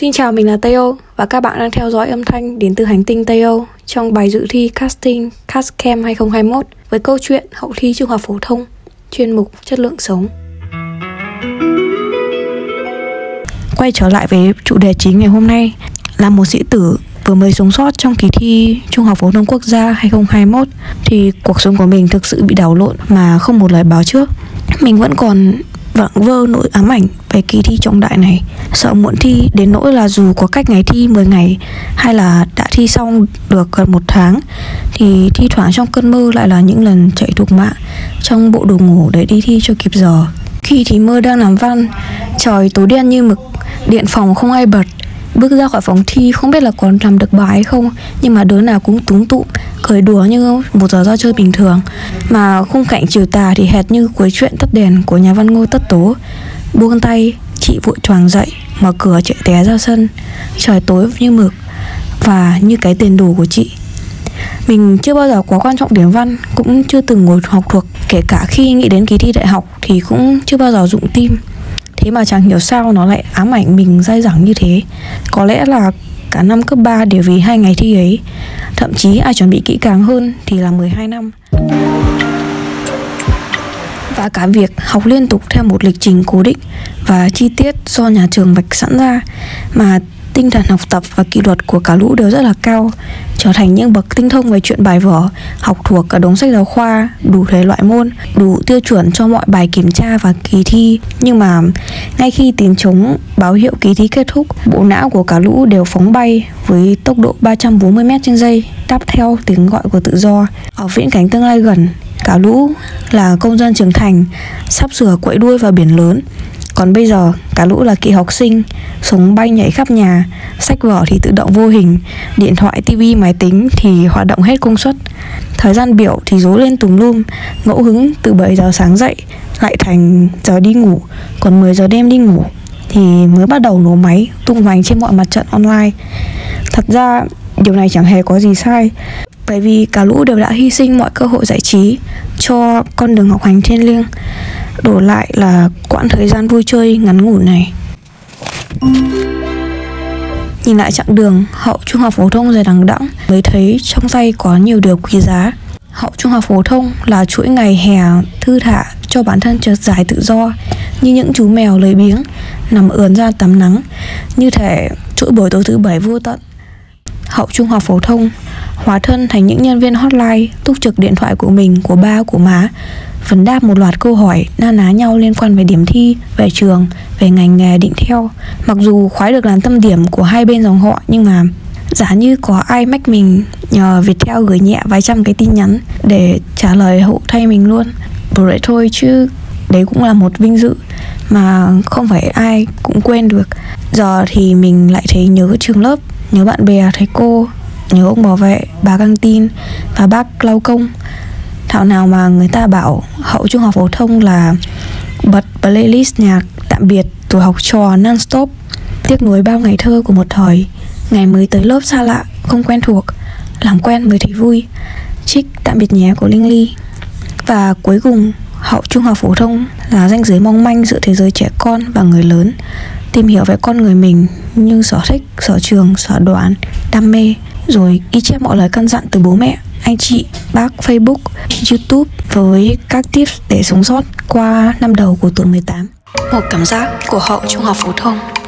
Xin chào, mình là Tây Âu và các bạn đang theo dõi âm thanh đến từ hành tinh Tây Âu trong bài dự thi Casting Castcam 2021 với câu chuyện hậu thi trung học phổ thông, chuyên mục chất lượng sống. Quay trở lại với chủ đề chính ngày hôm nay là một sĩ tử vừa mới sống sót trong kỳ thi Trung học phổ thông quốc gia 2021 thì cuộc sống của mình thực sự bị đảo lộn mà không một lời báo trước. Mình vẫn còn vặn vơ nỗi ám ảnh về kỳ thi trọng đại này. Sợ muộn thi đến nỗi là dù có cách ngày thi 10 ngày Hay là đã thi xong được gần một tháng, Thì thi thoảng trong cơn mơ lại là những lần chạy thục mạng Trong bộ đồ ngủ để đi thi cho kịp giờ. Khi thì mơ đang làm văn, Trời tối đen như mực, Điện phòng không ai bật Bước ra khỏi phòng thi không biết là còn làm được bài hay không Nhưng mà đứa nào cũng túng tụ Cười đùa như một giờ ra chơi bình thường. Mà khung cảnh chiều tà thì hệt như cuối chuyện tắt đèn của nhà văn ngô tất tố. Buông tay, chị vội choàng dậy Mở cửa chạy té ra sân. Trời tối như mực Và như cái tiền đủ của chị. Mình chưa bao giờ quá quan trọng điểm văn Cũng chưa từng ngồi học thuộc Kể cả khi nghĩ đến kỳ thi đại học Thì cũng chưa bao giờ dụng tim. Thế mà chẳng hiểu sao nó lại ám ảnh mình dai dẳng như thế. Có lẽ là cả năm cấp 3 đều vì hai ngày thi ấy. Thậm chí ai chuẩn bị kỹ càng hơn thì là 12 năm. Và cả việc học liên tục theo một lịch trình cố định và chi tiết do nhà trường vạch sẵn ra mà tinh thần học tập và kỷ luật của cả lũ đều rất là cao, trở thành những bậc tinh thông về chuyện bài vở, học thuộc cả đống sách giáo khoa, đủ thể loại môn, đủ tiêu chuẩn cho mọi bài kiểm tra và kỳ thi. Nhưng mà ngay khi tiếng trống báo hiệu kỳ thi kết thúc, bộ não của cả lũ đều phóng bay với tốc độ 340 m trên giây, đáp theo tiếng gọi của tự do. Ở viễn cảnh tương lai gần, cả lũ là công dân trưởng thành, sắp sửa quậy đuôi vào biển lớn còn bây giờ cả lũ là kỳ học sinh Sống bay nhảy khắp nhà Sách vở thì tự động vô hình Điện thoại, tivi, máy tính thì hoạt động hết công suất. Thời gian biểu thì rối lên tùm lum Ngẫu hứng từ 7 giờ sáng dậy Lại thành giờ đi ngủ Còn 10 giờ đêm đi ngủ Thì mới bắt đầu nổ máy tung hoành trên mọi mặt trận online. Thật ra điều này chẳng hề có gì sai bởi vì cả lũ đều đã hy sinh mọi cơ hội giải trí cho con đường học hành thiên liêng. Đổ lại là quãng thời gian vui chơi ngắn ngủ này. Nhìn lại chặng đường hậu trung học phổ thông dài đằng đẵng, mới thấy trong tay có nhiều điều quý giá. Hậu trung học phổ thông là chuỗi ngày hè thư thả cho bản thân trượt giải tự do, như những chú mèo lười biếng nằm ườn ra tắm nắng. Như thể chuỗi buổi tối thứ bảy vô tận hậu trung học phổ thông, hóa thân thành những nhân viên hotline túc trực điện thoại của mình, của ba, của má. Vấn đáp một loạt câu hỏi na ná nhau liên quan về điểm thi, về trường, về ngành nghề định theo. Mặc dù khoái được làm tâm điểm của hai bên dòng họ, nhưng mà giả như có ai mách mình nhờ Viettel gửi nhẹ vài trăm cái tin nhắn để trả lời hậu thay mình luôn. Vậy thôi chứ, đấy cũng là một vinh dự mà không phải ai cũng quên được. Giờ thì mình lại thấy nhớ trường lớp nhớ bạn bè, thầy cô, nhớ ông bảo vệ, bà căng tin và bác lau công. Thảo nào mà người ta bảo hậu trung học phổ thông là bật playlist nhạc tạm biệt tuổi học trò non stop tiếc nuối bao ngày thơ của một thời. Ngày mới tới lớp xa lạ, không quen thuộc, làm quen mới thấy vui. Trích tạm biệt nhé của linh ly. Và cuối cùng, hậu trung học phổ thông là ranh giới mong manh giữa thế giới trẻ con và người lớn tìm hiểu về con người mình như sở thích, sở trường, sở đoán, đam mê, rồi ghi chép mọi lời căn dặn từ bố mẹ, anh chị, bác, facebook, youtube với các tips để sống sót qua năm đầu của tuổi 18 một cảm giác của hậu trung học phổ thông.